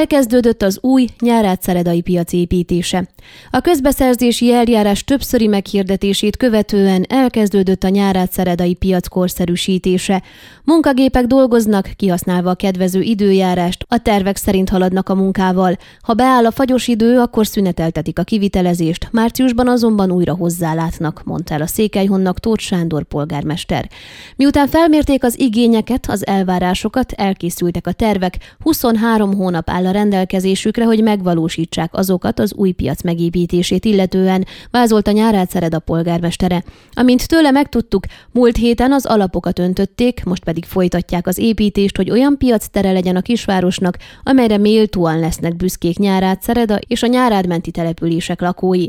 Elkezdődött az új nyárátszeredai piac építése. A közbeszerzési eljárás többszöri meghirdetését követően elkezdődött a nyárátszeredai piac korszerűsítése. Munkagépek dolgoznak, kihasználva a kedvező időjárást, a tervek szerint haladnak a munkával. Ha beáll a fagyos idő, akkor szüneteltetik a kivitelezést, márciusban azonban újra hozzálátnak, mondta el a Székelyhonnak Tóth Sándor polgármester. Miután felmérték az igényeket, az elvárásokat, elkészültek a tervek, 23 hónap áll a rendelkezésükre, hogy megvalósítsák azokat az új piac megépítését illetően, vázolta Nyárát Szered a polgármestere. Amint tőle megtudtuk, múlt héten az alapokat öntötték, most pedig folytatják az építést, hogy olyan piac tere legyen a kisvárosnak, amelyre méltóan lesznek büszkék Nyárát Szereda és a nyárádmenti települések lakói.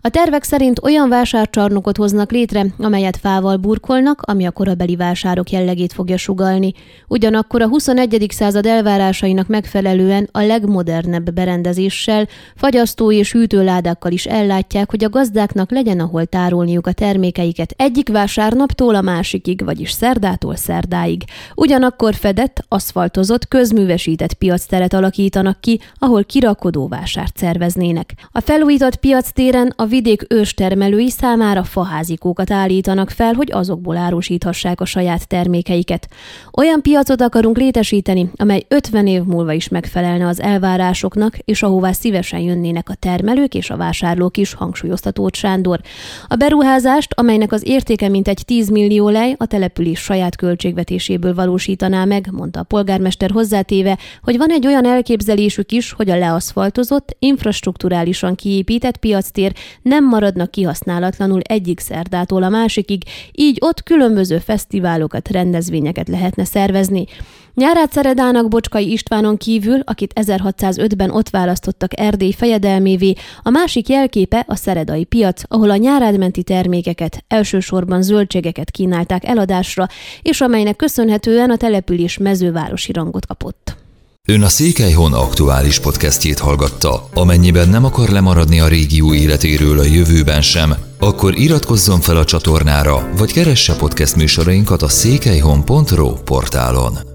A tervek szerint olyan vásárcsarnokot hoznak létre, amelyet fával burkolnak, ami a korabeli vásárok jellegét fogja sugalni. Ugyanakkor a 21. század elvárásainak megfelelően a legmodernebb berendezéssel, fagyasztó és hűtőládákkal is ellátják, hogy a gazdáknak legyen ahol tárolniuk a termékeiket egyik vásárnaptól a másikig, vagyis szerdától szerdáig. Ugyanakkor fedett, aszfaltozott, közművesített piacteret alakítanak ki, ahol kirakodó vásárt szerveznének. A felújított piac téren a vidék őstermelői számára faházikókat állítanak fel, hogy azokból árusíthassák a saját termékeiket. Olyan piacot akarunk létesíteni, amely 50 év múlva is megfelelne az elvárásoknak, és ahová szívesen jönnének a termelők és a vásárlók is, hangsúlyozta Tóth Sándor. A beruházást, amelynek az értéke mintegy 10 millió lej, a település saját költségvetéséből valósítaná meg, mondta a polgármester hozzátéve, hogy van egy olyan elképzelésük is, hogy a leaszfaltozott, infrastruktúrálisan kiépített piactér nem maradnak kihasználatlanul egyik szerdától a másikig, így ott különböző fesztiválokat, rendezvényeket lehetne szervezni. Nyárát Szeredának Bocskai Istvánon kívül, akit 1605-ben ott választottak Erdély fejedelmévé, a másik jelképe a szeredai piac, ahol a nyárádmenti termékeket, elsősorban zöldségeket kínálták eladásra, és amelynek köszönhetően a település mezővárosi rangot kapott. Ön a Székelyhon aktuális podcastjét hallgatta. Amennyiben nem akar lemaradni a régió életéről a jövőben sem, akkor iratkozzon fel a csatornára, vagy keresse podcast műsorainkat a székelyhon.pro portálon.